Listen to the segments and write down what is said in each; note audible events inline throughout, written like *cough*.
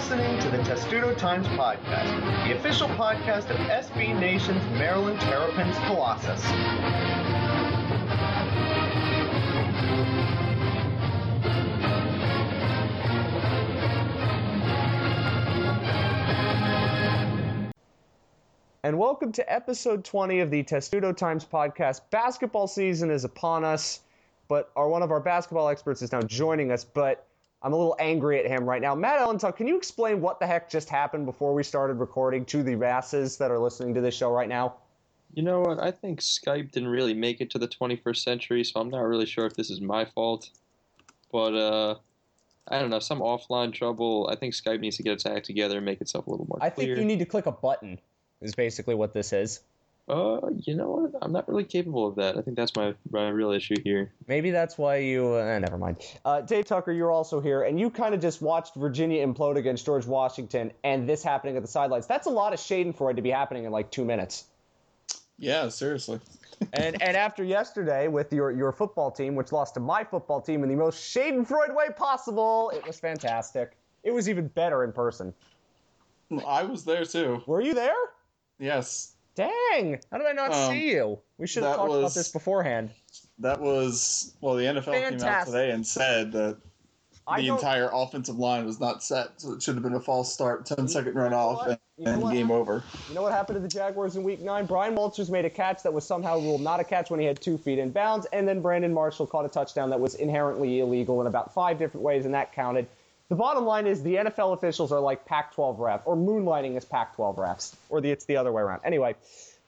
listening to the Testudo Times Podcast, the official podcast of SB Nation's Maryland Terrapins Colossus. And welcome to episode 20 of the Testudo Times Podcast. Basketball season is upon us, but our one of our basketball experts is now joining us, but I'm a little angry at him right now. Matt Ellentuck, can you explain what the heck just happened before we started recording to the masses that are listening to this show right now? You know what? I think Skype didn't really make it to the 21st century, so I'm not really sure if this is my fault. But uh, I don't know, some offline trouble. I think Skype needs to get its act together and make itself a little more I clear. think you need to click a button. Is basically what this is. Uh, you know what? I'm not really capable of that. I think that's my my real issue here. Maybe that's why you. Uh, never mind. Uh, Dave Tucker, you're also here, and you kind of just watched Virginia implode against George Washington, and this happening at the sidelines. That's a lot of Schadenfreude to be happening in like two minutes. Yeah, seriously. *laughs* and and after yesterday with your your football team, which lost to my football team in the most Schadenfreude way possible, it was fantastic. It was even better in person. I was there too. Were you there? Yes. Dang! How did I not Um, see you? We should have talked about this beforehand. That was well the NFL came out today and said that the entire offensive line was not set, so it should have been a false start, 10 second run off, and, You know and game over. You know what happened to the Jaguars in Week Nine? Bryan Walters made a catch that was somehow ruled not a catch when he had two feet in bounds, and then Brandon Marshall caught a touchdown that was inherently illegal in about five different ways, and that counted. The bottom line is the NFL officials are like Pac-12 refs, or moonlighting as Pac-12 refs, or the, it's the other way around. Anyway,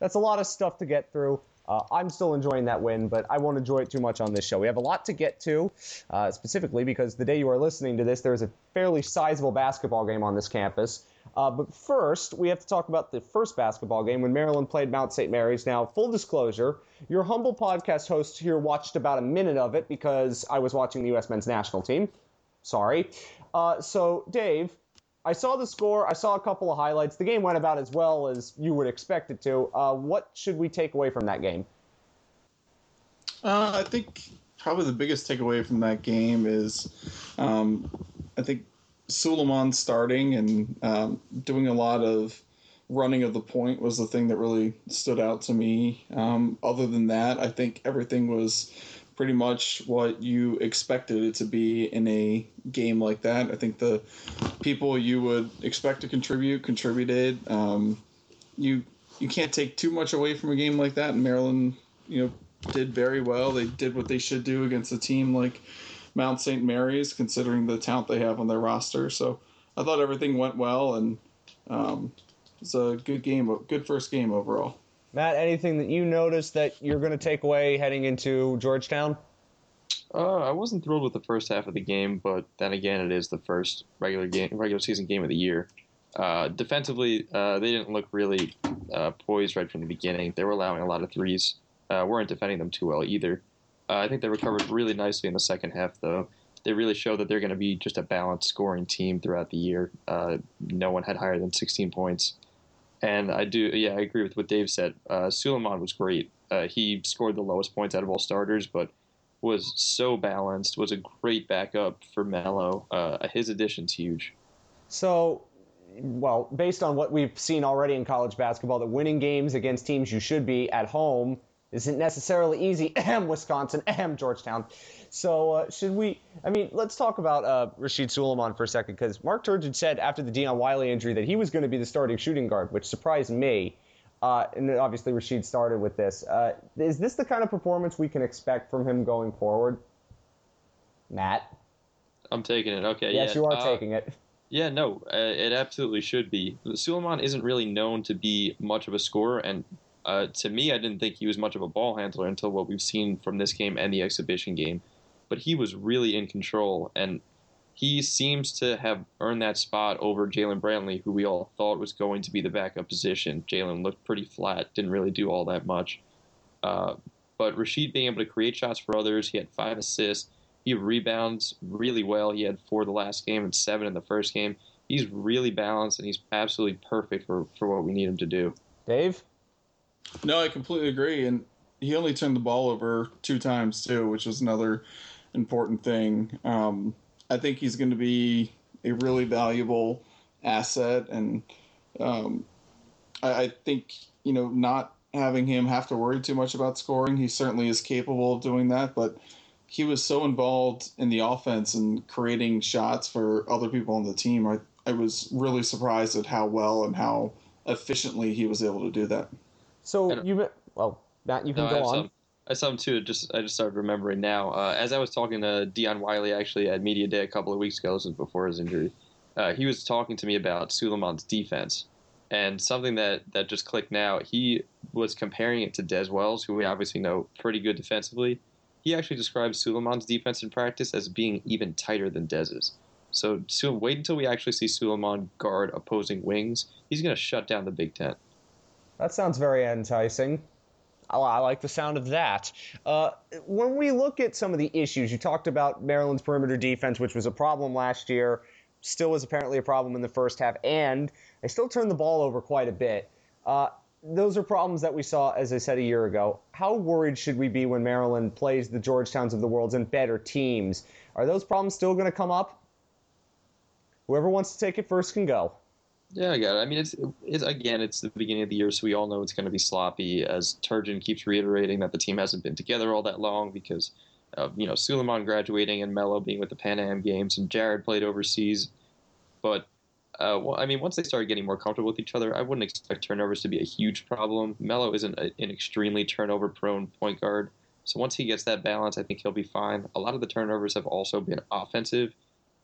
that's a lot of stuff to get through. Uh, I'm still enjoying that win, but I won't enjoy it too much on this show. We have a lot to get to, uh, specifically because the day you are listening to this, there's a fairly sizable basketball game on this campus. Uh, but first, we have to talk about the first basketball game when Maryland played Mount St. Mary's. Now, full disclosure, your humble podcast host here watched about a minute of it because I was watching the U.S. men's national team. Sorry. Uh, so, Dave, I saw the score. I saw a couple of highlights. The game went about as well as you would expect it to. Uh, what should we take away from that game? Uh, I think probably the biggest takeaway from that game is um, I think Sulaimon starting and um, doing a lot of running of the point was the thing that really stood out to me. Um, other than that, I think everything was pretty much what you expected it to be in a game like that. I think the people you would expect to contribute contributed. Um, you you can't take too much away from a game like that. And Maryland, you know, did very well. They did what they should do against a team like Mount St. Mary's, considering the talent they have on their roster. So I thought everything went well, and um, it's a good game, a good first game overall. Matt, anything that you noticed that you're going to take away heading into Georgetown? Uh, I wasn't thrilled with the first half of the game, but then again, it is the first regular game, regular season game of the year. Uh, defensively, uh, they didn't look really uh, poised right from the beginning. They were allowing a lot of threes. Uh, weren't defending them too well either. Uh, I think they recovered really nicely in the second half, though. They really showed that they're going to be just a balanced scoring team throughout the year. No one had higher than 16 points. And I do, yeah, I agree with what Dave said. Uh, Sulaimon was great. Uh, he scored the lowest points out of all starters, but was so balanced. Was a great backup for Melo. Uh, his addition's huge. So, well, based on what we've seen already in college basketball, that winning games against teams you should be at home isn't necessarily easy. *clears throat* Ahem, Wisconsin. Ahem, Georgetown. So, uh, should we? I mean, let's talk about uh, Rasheed Sulaimon for a second because Mark Turgeon said after the Dion Wiley injury that he was going to be the starting shooting guard, which surprised me. Uh, and obviously, Rasheed started with this. Uh, is this the kind of performance we can expect from him going forward? Matt? I'm taking it. Okay. Yes, yeah. you are Uh, taking it. Yeah, no, uh, it absolutely should be. Sulaimon isn't really known to be much of a scorer, and uh, to me, I didn't think he was much of a ball handler until what we've seen from this game and the exhibition game. But he was really in control, and he seems to have earned that spot over Jaylen Brantley, who we all thought was going to be the backup position. Jaylen looked pretty flat, didn't really do all that much. Uh, but Rasheed being able to create shots for others, he had five assists. He rebounds really well. He had four the last game and seven in the first game. He's really balanced and he's absolutely perfect for, for what we need him to do. Dave? No, I completely agree. And he only turned the ball over two times too, which is another important thing. Um, I think he's going to be a really valuable asset, and um, I, I think you know not having him have to worry too much about scoring. He certainly is capable of doing that, but he was so involved in the offense and creating shots for other people on the team. I, I was really surprised at how well and how efficiently he was able to do that. So you, well, Matt, you can No, go have on. some. I saw him too. Just I just started remembering now. Uh, as I was talking to Dion Wiley actually at media day a couple of weeks ago, this was before his injury. Uh, he was talking to me about Sulaimon's defense, and something that that just clicked now. He was comparing it to Dez Wells, who we obviously know pretty good defensively. He actually describes Sulaimon's defense in practice as being even tighter than Dez's. So, so wait until we actually see Sulaimon guard opposing wings. He's going to shut down the Big Ten. That sounds very enticing. I, I like the sound of that. Uh, when we look at some of the issues, you talked about Maryland's perimeter defense, which was a problem last year, still was apparently a problem in the first half, and they still turned the ball over quite a bit. Uh, those are problems that we saw, as I said a year ago. How worried should we be when Maryland plays the Georgetowns of the world and better teams? Are those problems still going to come up? Whoever wants to take it first can go. Yeah, I got it. I mean, it's, it's again, it's the beginning of the year, so we all know it's going to be sloppy. As Turgeon keeps reiterating that the team hasn't been together all that long because of you know Sulaimon graduating and Melo being with the Pan Am Games, and Jared played overseas. But uh, well, I mean, once they started getting more comfortable with each other, I wouldn't expect turnovers to be a huge problem. Melo isn't an extremely turnover-prone point guard, so once he gets that balance, I think he'll be fine. A lot of the turnovers have also been offensive,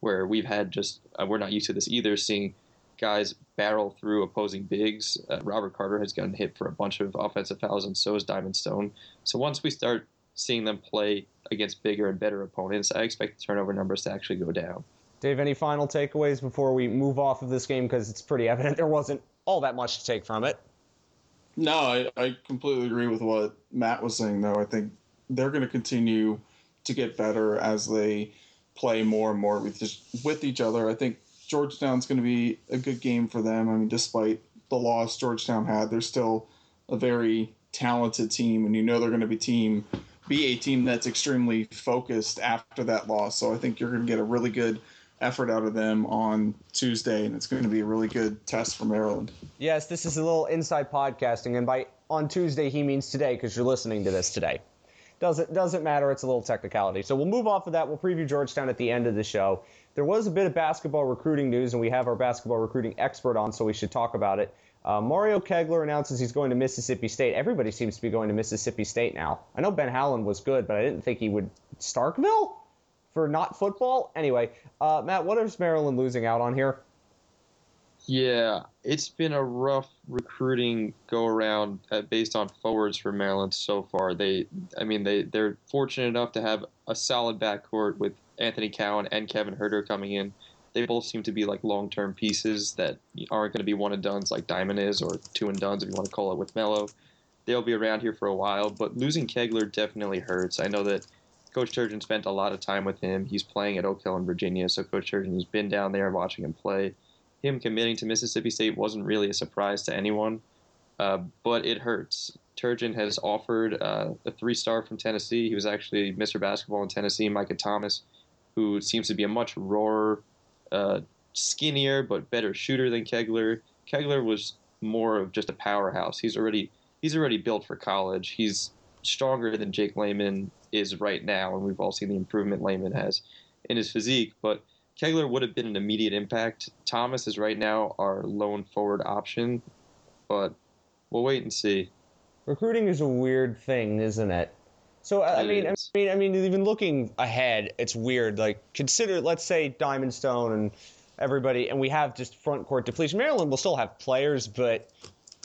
where we've had just uh, we're not used to this either, seeing guys barrel through opposing bigs. Uh, Robert Carter has gotten hit for a bunch of offensive fouls, and so is Diamond Stone. So once we start seeing them play against bigger and better opponents, I expect the turnover numbers to actually go down. Dave, any final takeaways before we move off of this game? Because it's pretty evident there wasn't all that much to take from it. No, I, I completely agree with what Matt was saying, though. I think they're going to continue to get better as they play more and more with, just, with each other. I think Georgetown's going to be a good game for them. I mean, despite the loss Georgetown had, they're still a very talented team, and you know they're going to be team be a team that's extremely focused after that loss. So I think you're going to get a really good effort out of them on Tuesday, and it's going to be a really good test for Maryland. Yes, this is a little inside podcasting, and by on Tuesday he means today because you're listening to this today. Doesn't doesn't matter. It's a little technicality. So we'll move off of that. We'll preview Georgetown at the end of the show. There was a bit of basketball recruiting news, and we have our basketball recruiting expert on, so we should talk about it. Uh, Mario Kegler announces he's going to Mississippi State. Everybody seems to be going to Mississippi State now. I know Ben Howland was good, but I didn't think he would Starkville for not football. Anyway, uh, Matt, what is Maryland losing out on here? Yeah, it's been a rough recruiting go around uh, based on forwards for Maryland so far. They, I mean, they they're fortunate enough to have a solid backcourt with Anthony Cowan and Kevin Huerter coming in. They both seem to be like long term pieces that aren't going to be one and duns like Diamond is, or two and duns if you want to call it with Melo. They'll be around here for a while, but losing Kegler definitely hurts. I know that Coach Turgeon spent a lot of time with him. He's playing at Oak Hill in Virginia, so Coach Turgeon has been down there watching him play him committing to Mississippi State wasn't really a surprise to anyone, uh, but it hurts. Turgeon has offered uh, a three star from Tennessee. He was actually Mr. Basketball in Tennessee, Micah Thomas, who seems to be a much rawer, uh, skinnier, but better shooter than Kegler. Kegler was more of just a powerhouse. He's already he's already built for college. He's stronger than Jake Layman is right now, and we've all seen the improvement Layman has in his physique, but Kegler would have been an immediate impact. Thomas is right now our lone forward option, but we'll wait and see. Recruiting is a weird thing, isn't it? So I mean, I mean, I mean, even looking ahead, it's weird. Like consider, let's say Diamond Stone and everybody, and we have just front court depletion. Maryland will still have players, but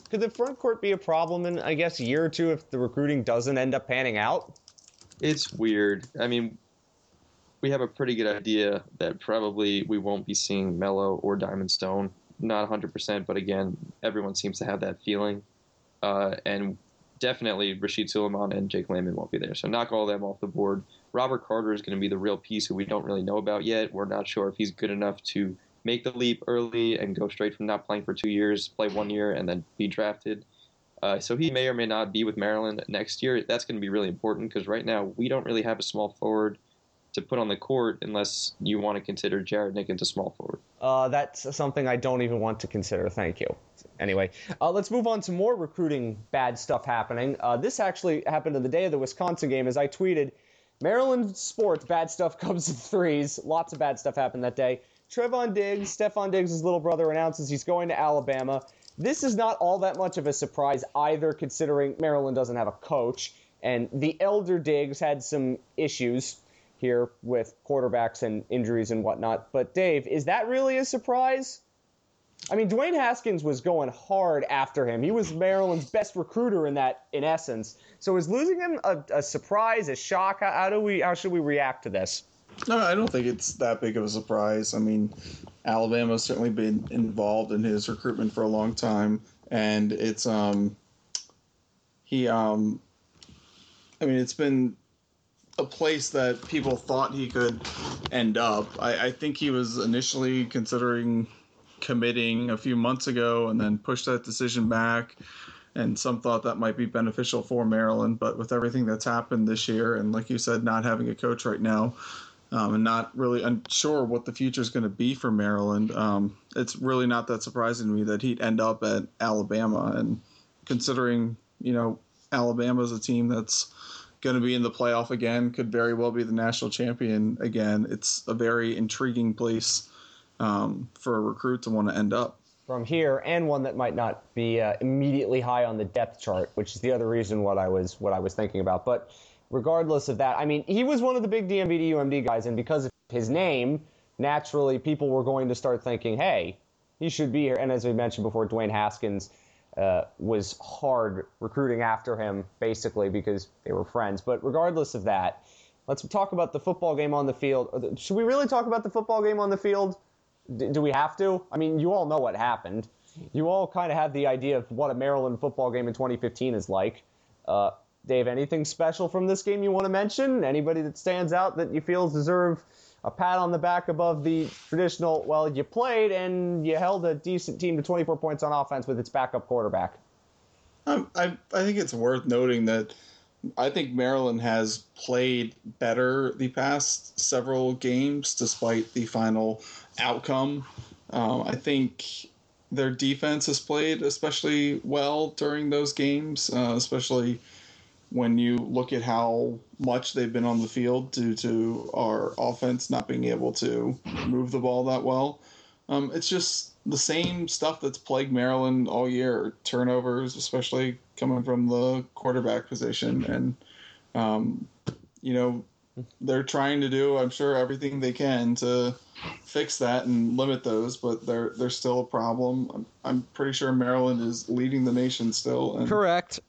could the front court be a problem in, I guess, a year or two if the recruiting doesn't end up panning out? It's weird. I mean, we have a pretty good idea that probably we won't be seeing Melo or Diamond Stone. Not 100%, but again, everyone seems to have that feeling. Uh, and definitely Rasheed Sulaimon and Jake Layman won't be there. So knock all of them off the board. Robert Carter is going to be the real piece who we don't really know about yet. We're not sure if he's good enough to make the leap early and go straight from not playing for two years, play one year, and then be drafted. Uh, so he may or may not be with Maryland next year. That's going to be really important because right now we don't really have a small forward to put on the court unless you want to consider Jared Nickens a small forward. Uh, that's something I don't even want to consider. Thank you. Anyway, uh, let's move on to more recruiting bad stuff happening. Uh, this actually happened on the day of the Wisconsin game, as I tweeted. Maryland sports, bad stuff *laughs* comes in threes. Lots of bad stuff happened that day. Trevon Diggs, Stefon Diggs' little brother, announces he's going to Alabama. This is not all that much of a surprise either, considering Maryland doesn't have a coach. And the elder Diggs had some issues here with quarterbacks and injuries and whatnot. But Dave, is that really a surprise? I mean, Dwayne Haskins was going hard after him. He was Maryland's best recruiter in that, in essence. So is losing him a, a surprise, a shock? How, how do we, how should we react to this? No, I don't think it's that big of a surprise. I mean, Alabama's certainly been involved in his recruitment for a long time, and it's um he um I mean it's been a place that people thought he could end up. I, I think he was initially considering committing a few months ago and then pushed that decision back. And some thought that might be beneficial for Maryland, but with everything that's happened this year, and like you said, not having a coach right now, um, and not really unsure what the future is going to be for Maryland, um, it's really not that surprising to me that he'd end up at Alabama. And considering, you know, Alabama is a team that's going to be in the playoff again, could very well be the national champion again, it's a very intriguing place um, for a recruit to want to end up. From here, and one that might not be uh, immediately high on the depth chart, which is the other reason what I was what I was thinking about. But regardless of that, I mean, he was one of the big DMV to UMD guys, and because of his name, naturally people were going to start thinking, hey, he should be here. And as we mentioned before, Dwayne Haskins uh, was hard recruiting after him, basically, because they were friends. But regardless of that, let's talk about the football game on the field. Should we really talk about the football game on the field? D- do we have to? I mean, you all know what happened. You all kind of have the idea of what a Maryland football game in 2015 is like. Uh, Dave, anything special from this game you want to mention? Anybody that stands out that you feel deserve a pat on the back above the traditional, well, you played and you held a decent team to 24 points on offense with its backup quarterback? Um, I, I think it's worth noting that I think Maryland has played better the past several games despite the final outcome. Um, I think their defense has played especially well during those games, uh, especially when you look at how much they've been on the field due to our offense not being able to move the ball that well. Um, it's just the same stuff that's plagued Maryland all year turnovers, especially coming from the quarterback position. And, um, you know, they're trying to do, I'm sure, everything they can to fix that and limit those, but they're they're still a problem. I'm, I'm pretty sure Maryland is leading the nation still. And, Correct.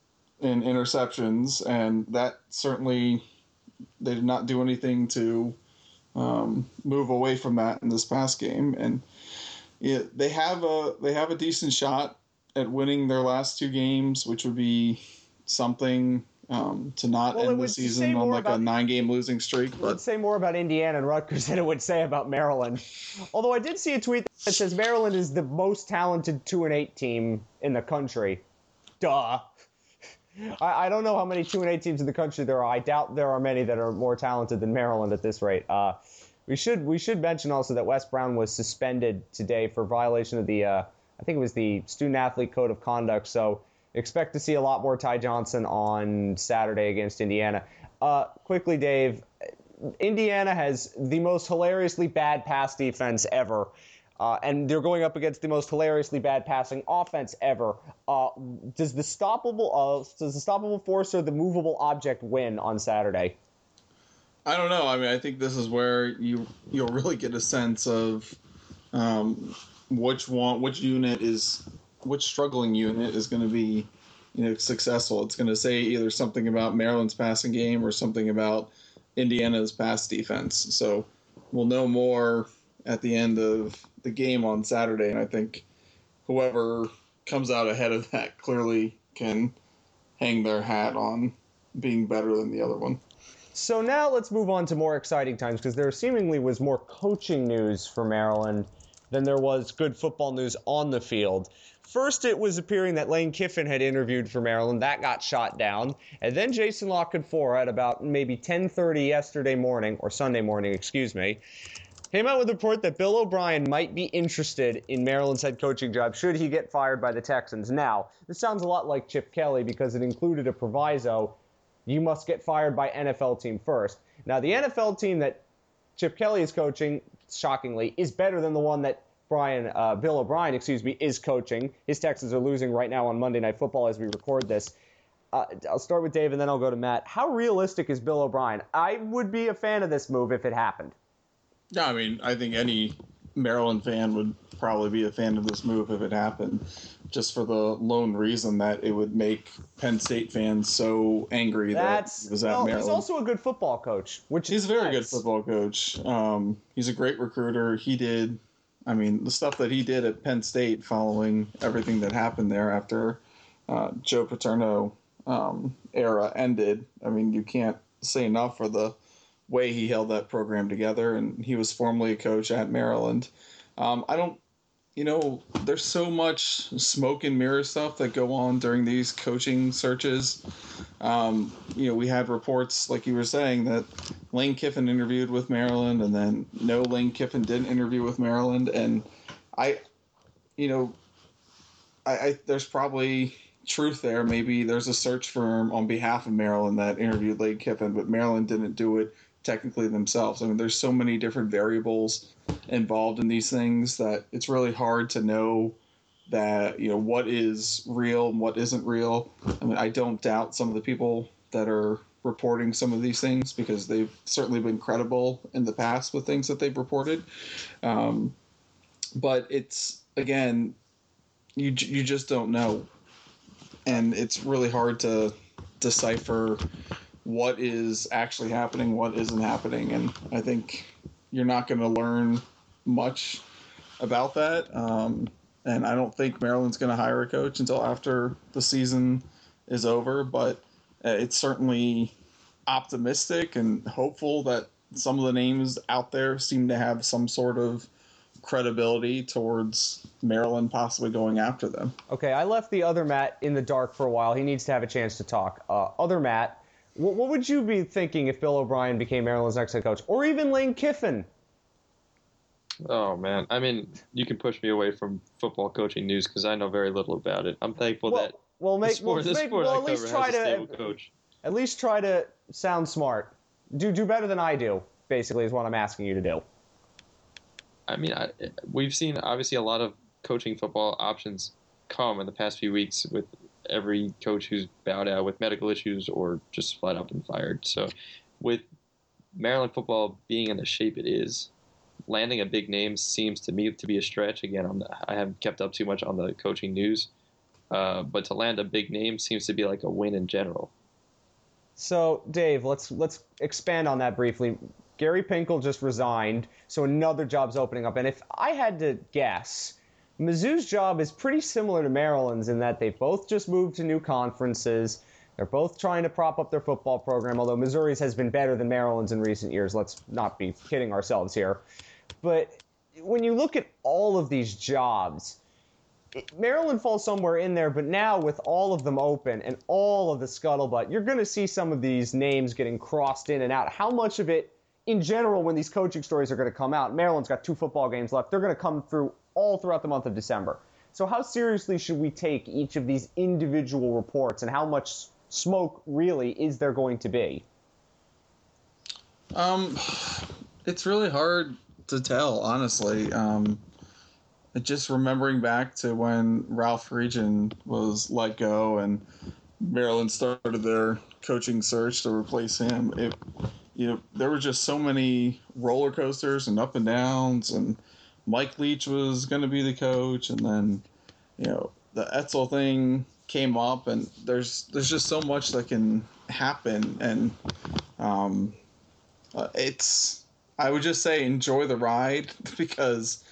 In interceptions, and that certainly they did not do anything to um, move away from that in this past game. And yeah, they have a they have a decent shot at winning their last two games, which would be something um, to not Well, end the season on like a nine game losing streak. It But would say more about Indiana and Rutgers *laughs* than it would say about Maryland. Although I did see a tweet that says Maryland is the most talented two and eight team in the country. Duh. I, I don't know how many two and eight teams in the country there are. I doubt there are many that are more talented than Maryland at this rate. Uh, we should we should mention also that Wes Brown was suspended today for violation of the uh, I think it was the student athlete code of conduct. So expect to see a lot more Ty Johnson on Saturday against Indiana. Uh, quickly, Dave, Indiana has the most hilariously bad pass defense ever. Uh, and they're going up against the most hilariously bad passing offense ever. Uh, does the stoppable uh, does the stoppable force or the movable object win on Saturday? I don't know. I mean, I think this is where you you'll really get a sense of um, which one, which unit is, which struggling unit is going to be, you know, successful. It's going to say either something about Maryland's passing game or something about Indiana's pass defense. So we'll know more at the end of the game on Saturday, and I think whoever comes out ahead of that clearly can hang their hat on being better than the other one. So now let's move on to more exciting times because there seemingly was more coaching news for Maryland than there was good football news on the field. First, it was appearing that Lane Kiffin had interviewed for Maryland. That got shot down. And then Jason Canfora at about maybe 10:30 yesterday morning or Sunday morning, excuse me, came out with a report that Bill O'Brien might be interested in Maryland's head coaching job should he get fired by the Texans. Now, this sounds a lot like Chip Kelly because it included a proviso you must get fired by NFL team first. Now, the NFL team that Chip Kelly is coaching, shockingly, is better than the one that Brian, uh, Bill O'Brien, excuse me, is coaching. His Texans are losing right now on Monday Night Football as we record this. Uh, I'll start with Dave and then I'll go to Matt. How realistic is Bill O'Brien? I would be a fan of this move if it happened. Yeah, I mean, I think any Maryland fan would probably be a fan of this move if it happened, just for the lone reason that it would make Penn State fans so angry That's, that he was at well, Maryland. He's also a good football coach, which He's a very good football coach. Um, he's a great recruiter. He did, I mean, the stuff that he did at Penn State following everything that happened there after uh, Joe Paterno um, era ended. I mean, you can't say enough for the way he held that program together. And he was formerly a coach at Maryland. Um, I don't, you know, there's so much smoke and mirror stuff that go on during these coaching searches. Um, you know, we had reports, like you were saying, that Lane Kiffin interviewed with Maryland, and then no, Lane Kiffin didn't interview with Maryland, and I, you know, I, I there's probably truth there. Maybe there's a search firm on behalf of Maryland that interviewed Lane Kiffin, but Maryland didn't do it technically themselves. I mean, there's so many different variables involved in these things that it's really hard to know that you know what is real and what isn't real. I mean, I don't doubt some of the people that are reporting some of these things because they've certainly been credible in the past with things that they've reported. Um, but it's again, you you just don't know, and it's really hard to decipher what is actually happening, what isn't happening, and I think you're not going to learn much about that. Um, and I don't think Maryland's going to hire a coach until after the season is over. But uh, it's certainly optimistic and hopeful that some of the names out there seem to have some sort of credibility towards Maryland possibly going after them. Okay, I left the other Matt in the dark for a while. He needs to have a chance to talk. Uh, other Matt, what, what would you be thinking if Bill O'Brien became Maryland's next head coach, or even Lane Kiffin? Oh man, I mean, you can push me away from football coaching news because I know very little about it. I'm thankful Well, that well, make, sport, well, make- well, at least try to coach. at least try to sound smart. Do do better than I do. Basically, is what I'm asking you to do. I mean, I, we've seen obviously a lot of coaching football options come in the past few weeks with every coach who's bowed out with medical issues or just flat out been fired. So, with Maryland football being in the shape it is, landing a big name seems to me to be a stretch. Again, I'm, I haven't kept up too much on the coaching news, uh, but to land a big name seems to be like a win in general. So, Dave, let's let's expand on that briefly. Gary Pinkel just resigned, so another job's opening up. And if I had to guess, Mizzou's job is pretty similar to Maryland's in that they've both just moved to new conferences. They're both trying to prop up their football program, although Missouri's has been better than Maryland's in recent years. Let's not be kidding ourselves here. But when you look at all of these jobs, Maryland falls somewhere in there, but now with all of them open and all of the scuttlebutt, you're going to see some of these names getting crossed in and out. How much of it, in general, when these coaching stories are going to come out, Maryland's got two football games left. They're going to come through all throughout the month of December. So, how seriously should we take each of these individual reports, and how much smoke really is there going to be? Um, it's really hard to tell, honestly. Um, just remembering back to when Ralph Friedgen was let go and Maryland started their coaching search to replace him. It, you know, there were just so many roller coasters and up and downs, and Mike Leach was going to be the coach, and then, you know, the Edsall thing came up, and there's there's just so much that can happen, and um, uh, it's I would just say enjoy the ride *laughs* because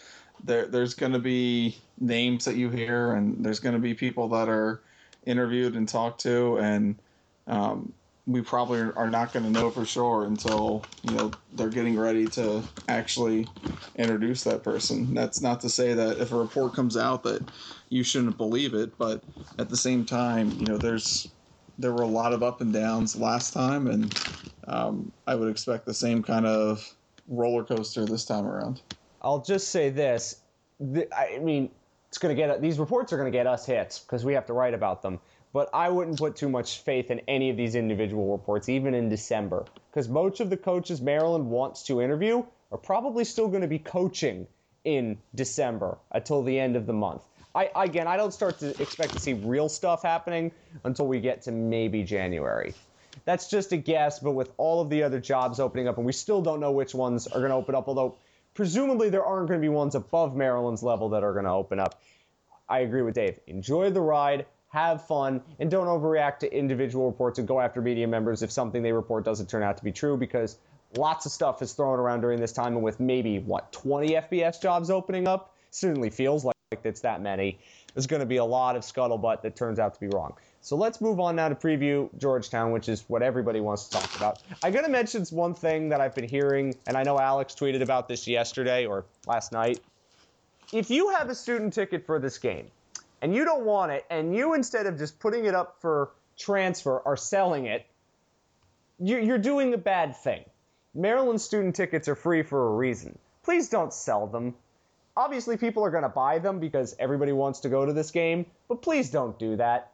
there there's going to be names that you hear and there's going to be people that are interviewed and talked to and um, we probably are not going to know for sure until you know they're getting ready to actually introduce that person. That's not to say that if a report comes out that you shouldn't believe it, but at the same time, you know, there's there were a lot of up and downs last time, and um, I would expect the same kind of roller coaster this time around. I'll just say this: I mean, it's going to get these reports are going to get us hits because we have to write about them. But I wouldn't put too much faith in any of these individual reports, even in December, because most of the coaches Maryland wants to interview are probably still going to be coaching in December uh, until the end of the month. I again, I don't start to expect to see real stuff happening until we get to maybe January. That's just a guess, but with all of the other jobs opening up, and we still don't know which ones are going to open up, although presumably there aren't going to be ones above Maryland's level that are going to open up. I agree with Dave. Enjoy the ride, have fun, and don't overreact to individual reports and go after media members if something they report doesn't turn out to be true because lots of stuff is thrown around during this time and with maybe what 20 FBS jobs opening up certainly feels like it's that many there's going to be a lot of scuttlebutt that turns out to be wrong so let's move on now to preview Georgetown, which is what everybody wants to talk about. I'm going to mention one thing that I've been hearing, and I know Alex tweeted about this yesterday or last night. If you have a student ticket for this game and you don't want it, and you instead of just putting it up for transfer are selling it, you're doing a bad thing. Maryland student tickets are free for a reason. Please don't sell them. Obviously, people are going to buy them because everybody wants to go to this game, but please don't do that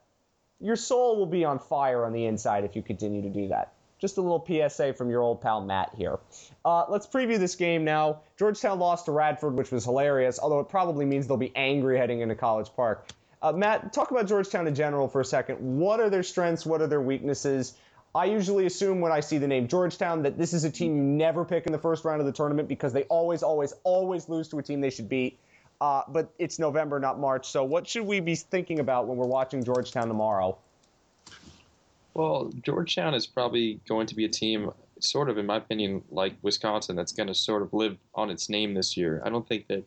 your soul will be on fire on the inside if you continue to do that. Just a little PSA from your old pal Matt here. Uh, let's preview this game now. Georgetown lost to Radford, which was hilarious, although it probably means they'll be angry heading into College Park. Uh, Matt, talk about Georgetown in general for a second. What are their strengths? What are their weaknesses? I usually assume when I see the name Georgetown that this is a team you never pick in the first round of the tournament because they always, always, always lose to a team they should beat. Uh, but it's November, not March. So what should we be thinking about when we're watching Georgetown tomorrow? Well, Georgetown is probably going to be a team, sort of, in my opinion, like Wisconsin, that's going to sort of live on its name this year. I don't think that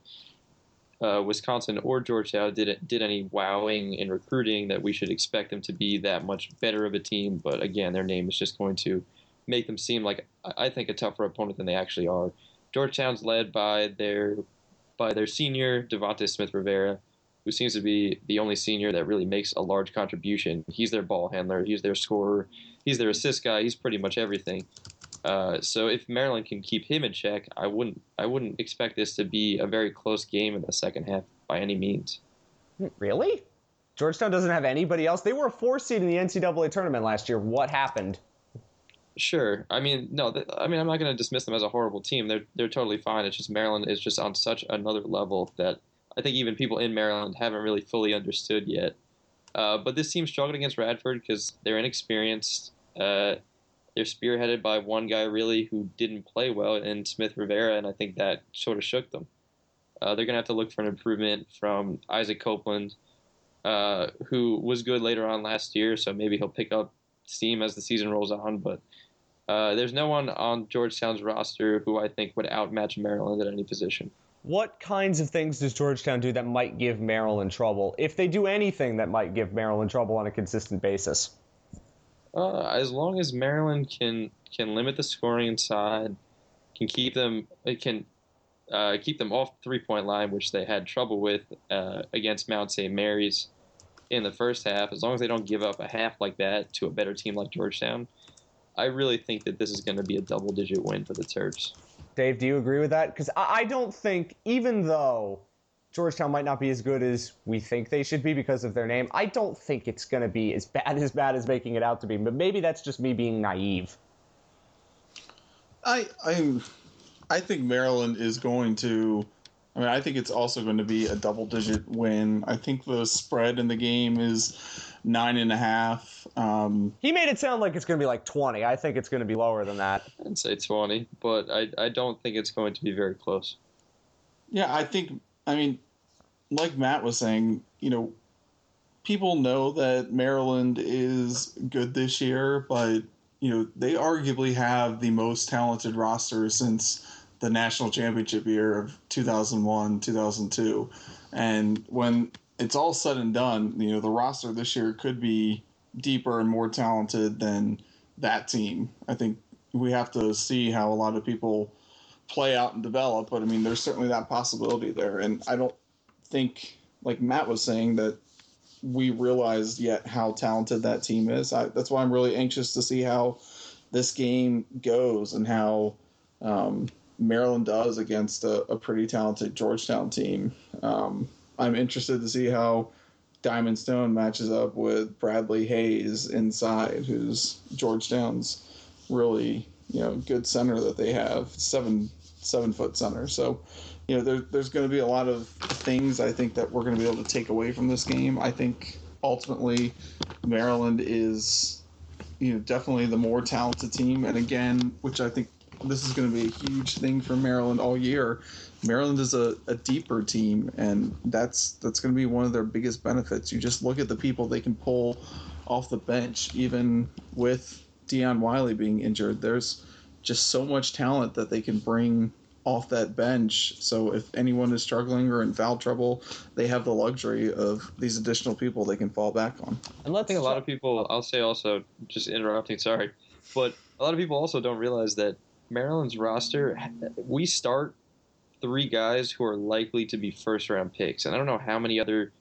uh, Wisconsin or Georgetown did did any wowing in recruiting that we should expect them to be that much better of a team. But again, their name is just going to make them seem like I think a tougher opponent than they actually are. Georgetown's led by their by their senior D'Vauntes Smith Rivera, who seems to be the only senior that really makes a large contribution. He's their ball handler, he's their scorer, he's their assist guy, he's pretty much everything. Uh, so if Maryland can keep him in check, I wouldn't I wouldn't expect this to be a very close game in the second half by any means. Really? Georgetown doesn't have anybody else. They were a four seed in the NCAA tournament last year. What happened? Sure. I mean, no. I mean, I'm not going to dismiss them as a horrible team. They're they're totally fine. It's just Maryland is just on such another level that I think even people in Maryland haven't really fully understood yet. Uh, but this team struggled against Radford because they're inexperienced. Uh, they're spearheaded by one guy really who didn't play well in Smith Rivera, and I think that sort of shook them. Uh, they're going to have to look for an improvement from Isaac Copeland, uh, who was good later on last year, so maybe he'll pick up steam as the season rolls on. But uh, there's no one on Georgetown's roster who I think would outmatch Maryland at any position. What kinds of things does Georgetown do that might give Maryland trouble? If they do anything that might give Maryland trouble on a consistent basis? Uh, as long as Maryland can can limit the scoring inside, can keep them it can uh, keep them off three point line, which they had trouble with uh, against Mount St. Mary's in the first half. As long as they don't give up a half like that to a better team like Georgetown, I really think that this is going to be a double digit win for the Terps. Dave, do you agree with that? Because I don't think, even though Georgetown might not be as good as we think they should be because of their name, I don't think it's going to be as *laughs* bad as bad as making it out to be. But maybe that's just me being naive. I I I think Maryland is going to. I mean, I think it's also going to be a double-digit win. I think the spread in the game is nine and a half. Um, he made it sound like it's going to be like 20. I think it's going to be lower than that. I'd say 20, but I, I don't think it's going to be very close. Yeah, I think, I mean, like Matt was saying, you know, people know that Maryland is good this year, but, you know, they arguably have the most talented roster since the national championship year of 2001, 2002. And when it's all said and done, you know, the roster this year could be deeper and more talented than that team. I think we have to see how a lot of people play out and develop. But I mean, there's certainly that possibility there, and I don't think, like Matt was saying, that we realized yet how talented that team is. I, that's why I'm really anxious to see how this game goes and how um, Maryland does against a, a, pretty talented Georgetown team. Um, I'm interested to see how Diamond Stone matches up with Bradley Hayes inside, who's Georgetown's really you know good center that they have seven seven foot center. So you know there, there's going to be a lot of things I think that we're going to be able to take away from this game. I think ultimately Maryland is you know definitely the more talented team, and again, which I think this is going to be a huge thing for Maryland all year. Maryland is a, a deeper team, and that's that's going to be one of their biggest benefits. You just look at the people they can pull off the bench, even with Dion Wiley being injured. There's just so much talent that they can bring off that bench. So if anyone is struggling or in foul trouble, they have the luxury of these additional people they can fall back on. And let's think a lot of people. I'll say also, just interrupting. Sorry, but a lot of people also don't realize that Maryland's roster, we start three guys who are likely to be first round picks. And I don't know how many other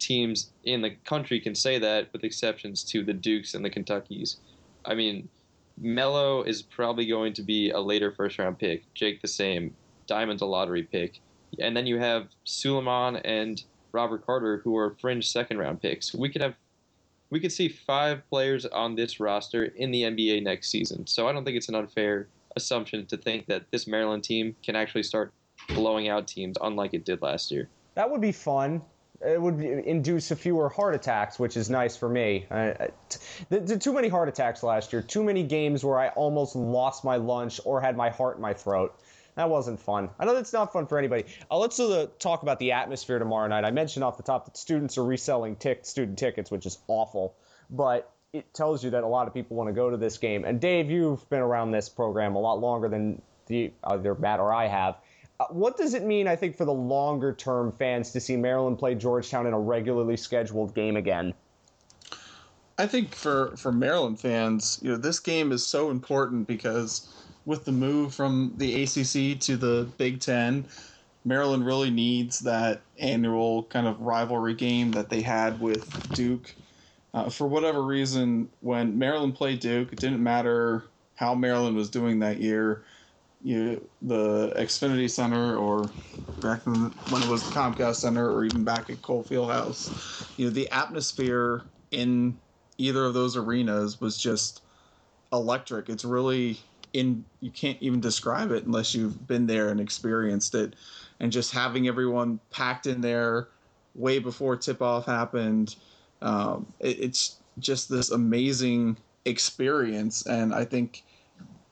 teams in the country can say that, with exceptions to the Dukes and the Kentuckies. I mean, Melo is probably going to be a later first round pick. Jake the same. Diamond's a lottery pick. And then you have Sulaimon and Robert Carter who are fringe second round picks. We could have we could see five players on this roster in the NBA next season. So I don't think it's an unfair assumption to think that this Maryland team can actually start blowing out teams, unlike it did last year. That would be fun. It would induce fewer heart attacks, which is nice for me. Too many heart attacks last year. Too many games where I almost lost my lunch or had my heart in my throat. That wasn't fun. I know that's not fun for anybody. Uh, let's uh, talk about the atmosphere tomorrow night. I mentioned off the top that students are reselling student tickets, which is awful. But it tells you that a lot of people want to go to this game. And Dave, you've been around this program a lot longer than the, either Matt or I have. Uh, what does it mean, I think, for the longer term fans to see Maryland play Georgetown in a regularly scheduled game again? I think for, for Maryland fans, you know, this game is so important because with the move from the ACC to the Big Ten, Maryland really needs that annual kind of rivalry game that they had with Duke uh, for whatever reason, when Maryland played Duke, it didn't matter how Maryland was doing that year. You, the Xfinity Center, or back when it was the Comcast Center, or even back at Cole Fieldhouse, you know, the atmosphere in either of those arenas was just electric. It's really in you can't even describe it unless you've been there and experienced it. And just having everyone packed in there way before tip off happened um, it, it's just this amazing experience, and I think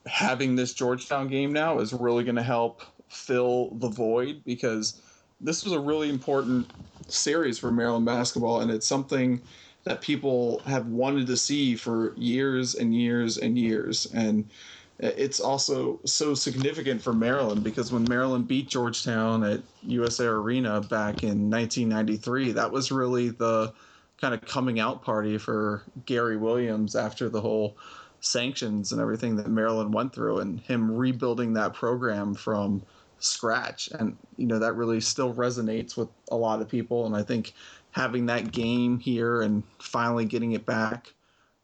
having this Georgetown game now is really going to help fill the void because this was a really important series for Maryland basketball, and it's something that people have wanted to see for years and years and years. And it's also so significant for Maryland because when Maryland beat Georgetown at USAir Arena back in 1993, that was really the kind of coming out party for Gary Williams after the whole sanctions and everything that Maryland went through and him rebuilding that program from scratch and you know that really still resonates with a lot of people and I think having that game here and finally getting it back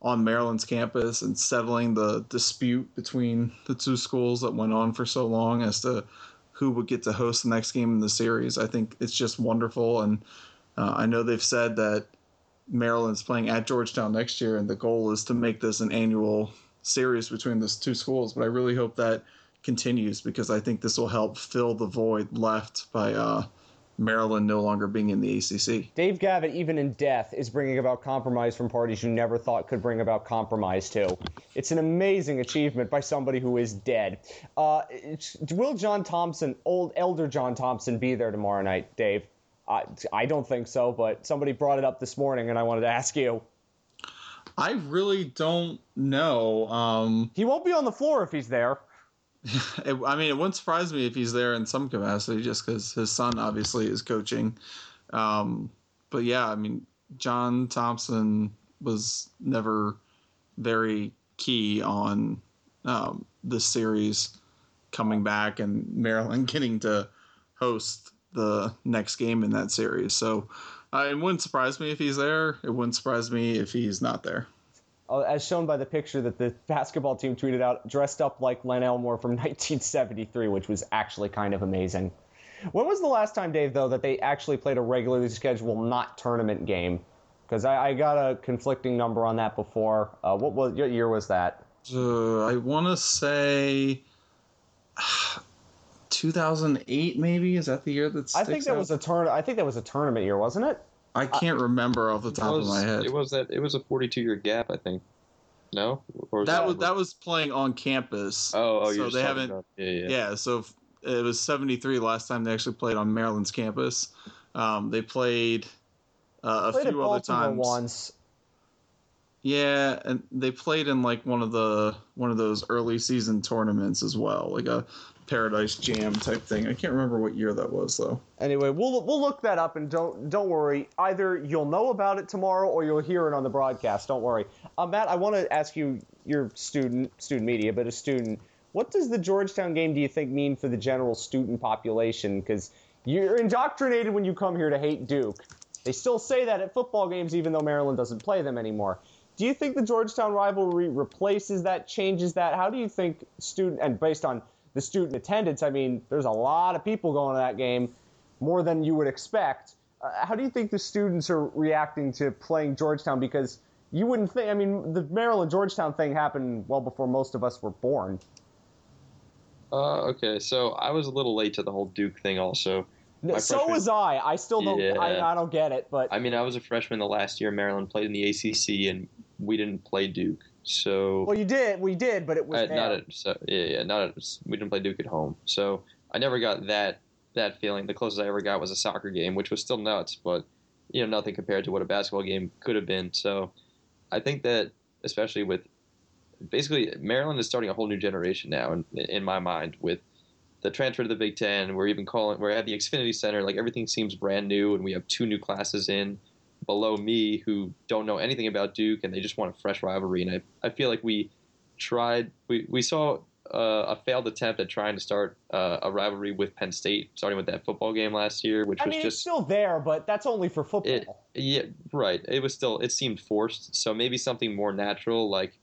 on Maryland's campus and settling the dispute between the two schools that went on for so long as to who would get to host the next game in the series. I think it's just wonderful and uh, I know they've said that Maryland's playing at Georgetown next year, and the goal is to make this an annual series between those two schools. But I really hope that continues because I think this will help fill the void left by uh, Maryland no longer being in the ACC. Dave Gavitt, even in death, is bringing about compromise from parties you never thought could bring about compromise to. It's an amazing achievement by somebody who is dead. Uh, will John Thompson, old elder John Thompson, be there tomorrow night, Dave? I, I don't think so, but somebody brought it up this morning, and I wanted to ask you. I really don't know. Um, he won't be on the floor if he's there. *laughs* it, I mean, it wouldn't surprise me if he's there in some capacity, just because his son obviously is coaching. Um, but yeah, I mean, John Thompson was never very key on um, this series coming back and Maryland *laughs* getting to host the next game in that series. So uh, it wouldn't surprise me if he's there. It wouldn't surprise me if he's not there. Uh, as shown by the picture that the basketball team tweeted out, dressed up like Len Elmore from *laughs* 1973, which was actually kind of amazing. When was the last time, Dave, though, that they actually played a regularly scheduled not tournament game? Because I, I, got a conflicting number on that before. Uh, what was what year was that? Uh, I want to say 2008, maybe. Is that the year that's? I think that out? was a turn. I think that was a tournament year, wasn't it? I can't remember off the top was, of my head. It was that. It was a 42 year gap, I think. No, was that, that was that was playing on campus. Oh, oh, so they haven't. About, yeah, yeah, yeah. So it was 73 last time they actually played on Maryland's campus. Um, they played uh, a played few other times. Once. Yeah, and they played in like one of the one of those early season tournaments as well, like a Paradise Jam type thing. I can't remember what year that was though. Anyway, we'll we'll look that up and don't don't worry. Either you'll know about it tomorrow or you'll hear it on the broadcast. Don't worry. Uh, Matt, I want to ask you, your student student media, but a student. What does the Georgetown game do you think mean for the general student population? Because you're indoctrinated when you come here to hate Duke. They still say that at football games, even though Maryland doesn't play them anymore. Do you think the Georgetown rivalry replaces that, changes that? How do you think student and based on the student attendance, I mean, there's a lot of people going to that game, more than you would expect. Uh, how do you think the students are reacting to playing Georgetown? Because you wouldn't think. I mean, the Maryland Georgetown thing happened well before most of us were born. Uh, okay, so I was a little late to the whole Duke thing, also. My so freshman, was I. I still don't. Yeah. I, I, don't get it. But I mean, I was a freshman the last year Maryland played in the ACC, and we didn't play Duke. So well, you did. We did, but it was uh, not at so, yeah, yeah, not at, we didn't play Duke at home. So I never got that that feeling. The closest I ever got was a soccer game, which was still nuts, but you know nothing compared to what a basketball game could have been. So I think that especially with basically Maryland is starting a whole new generation now in, in my mind with the transfer to the Big Ten. We're even calling we're at the Xfinity Center. Like everything seems brand new, and we have two new classes in below me who don't know anything about Duke and they just want a fresh rivalry. And I, I feel like we tried we we saw uh, a failed attempt at trying to start uh, a rivalry with Penn State, starting with that football game last year, which I was mean, just it's still there, but that's only for football. It, yeah, right. It was still it seemed forced. So maybe something more natural, like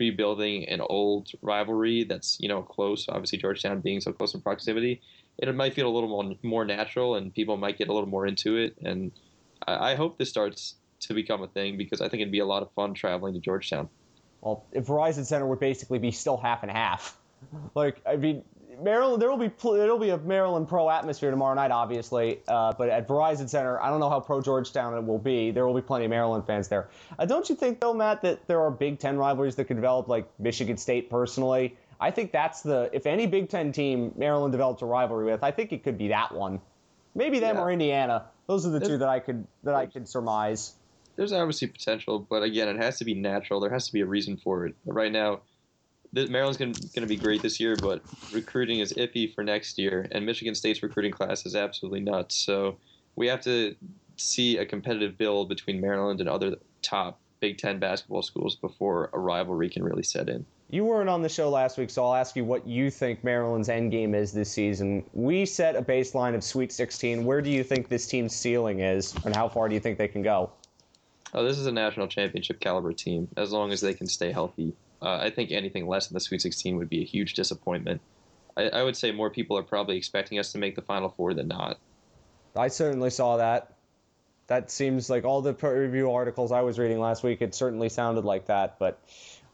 rebuilding an old rivalry that's you know close. Obviously, Georgetown being so close in proximity, it might feel a little more more natural, and people might get a little more into it. And I, I hope this starts to become a thing because I think it'd be a lot of fun traveling to Georgetown. Well, if Verizon Center would basically be still half and half, *laughs* like I mean, Maryland, there will be there'll be a Maryland pro atmosphere tomorrow night, obviously. Uh, but at Verizon Center, I don't know how pro Georgetown it will be. There will be plenty of Maryland fans there. Uh, don't you think, though, Matt, that there are Big Ten rivalries that could develop, like Michigan State? Personally, I think that's the if any Big Ten team Maryland develops a rivalry with, I think it could be that one. Maybe them yeah. or Indiana. Those are the two that I could that I could surmise. There's obviously potential, but again, it has to be natural. There has to be a reason for it. Right now, Maryland's going to be great this year, but recruiting is iffy for next year, and Michigan State's recruiting class is absolutely nuts. So we have to see a competitive build between Maryland and other top Big Ten basketball schools before a rivalry can really set in. You weren't on the show last week, so I'll ask you what you think Maryland's end game is this season. We set a baseline of Sweet 16. Where do you think this team's ceiling is, and how far do you think they can go? Oh, this is a national championship caliber team. As long as they can stay healthy, uh, I think anything less than the Sweet 16 would be a huge disappointment. I, I would say more people are probably expecting us to make the Final Four than not. I certainly saw that. That seems like all the review articles I was reading last week. It certainly sounded like that, but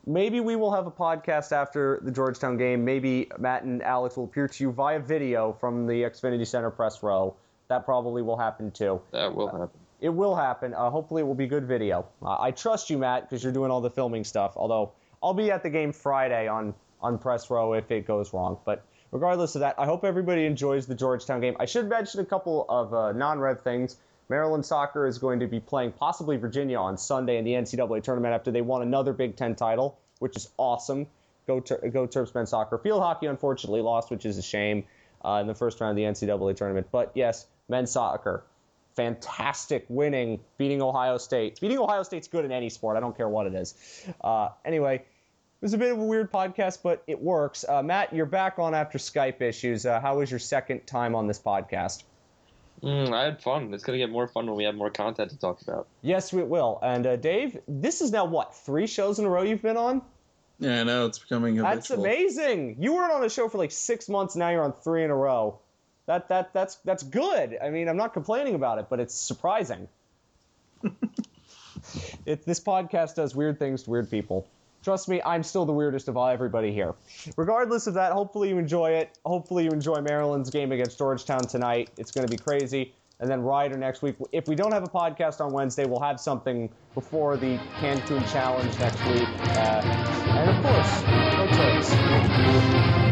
maybe we will have a podcast after the Georgetown game. Maybe Matt and Alex will appear to you via video from the Xfinity Center press row. That probably will happen too. That will happen. Uh, it will happen. Uh, hopefully, it will be good video. Uh, I trust you, Matt, because you're doing all the filming stuff. Although I'll be at the game Friday on on press row if it goes wrong. But regardless of that, I hope everybody enjoys the Georgetown game. I should mention a couple of uh, non-red things. Maryland soccer is going to be playing possibly Virginia on Sunday in the NCAA tournament after they won another Big Ten title, which is awesome. Go ter- go Terps men's soccer. Field hockey unfortunately lost, which is a shame uh, in the first round of the NCAA tournament. But yes, men's soccer, fantastic winning, beating Ohio State. Beating Ohio State's good in any sport. I don't care what it is. Uh, anyway, It was a bit of a weird podcast, but it works. Uh, Matt, you're back on after Skype issues. Uh, how was your second time on this podcast? Mm, I had fun. It's gonna get more fun when we have more content to talk about. Yes, we will. And uh, Dave, this is now what three shows in a row you've been on? Yeah, I know it's becoming habitual. That's amazing. You weren't on a show for like six months. Now you're on three in a row. That that that's that's good. I mean, I'm not complaining about it, but it's surprising. *laughs* it, this podcast does weird things to weird people. Trust me, I'm still the weirdest of all everybody here. Regardless of that, hopefully you enjoy it. Hopefully you enjoy Maryland's game against Georgetown tonight. It's going to be crazy. And then Rider next week. If we don't have a podcast on Wednesday, we'll have something before the Cancun Challenge next week. Uh, and of course, no choice.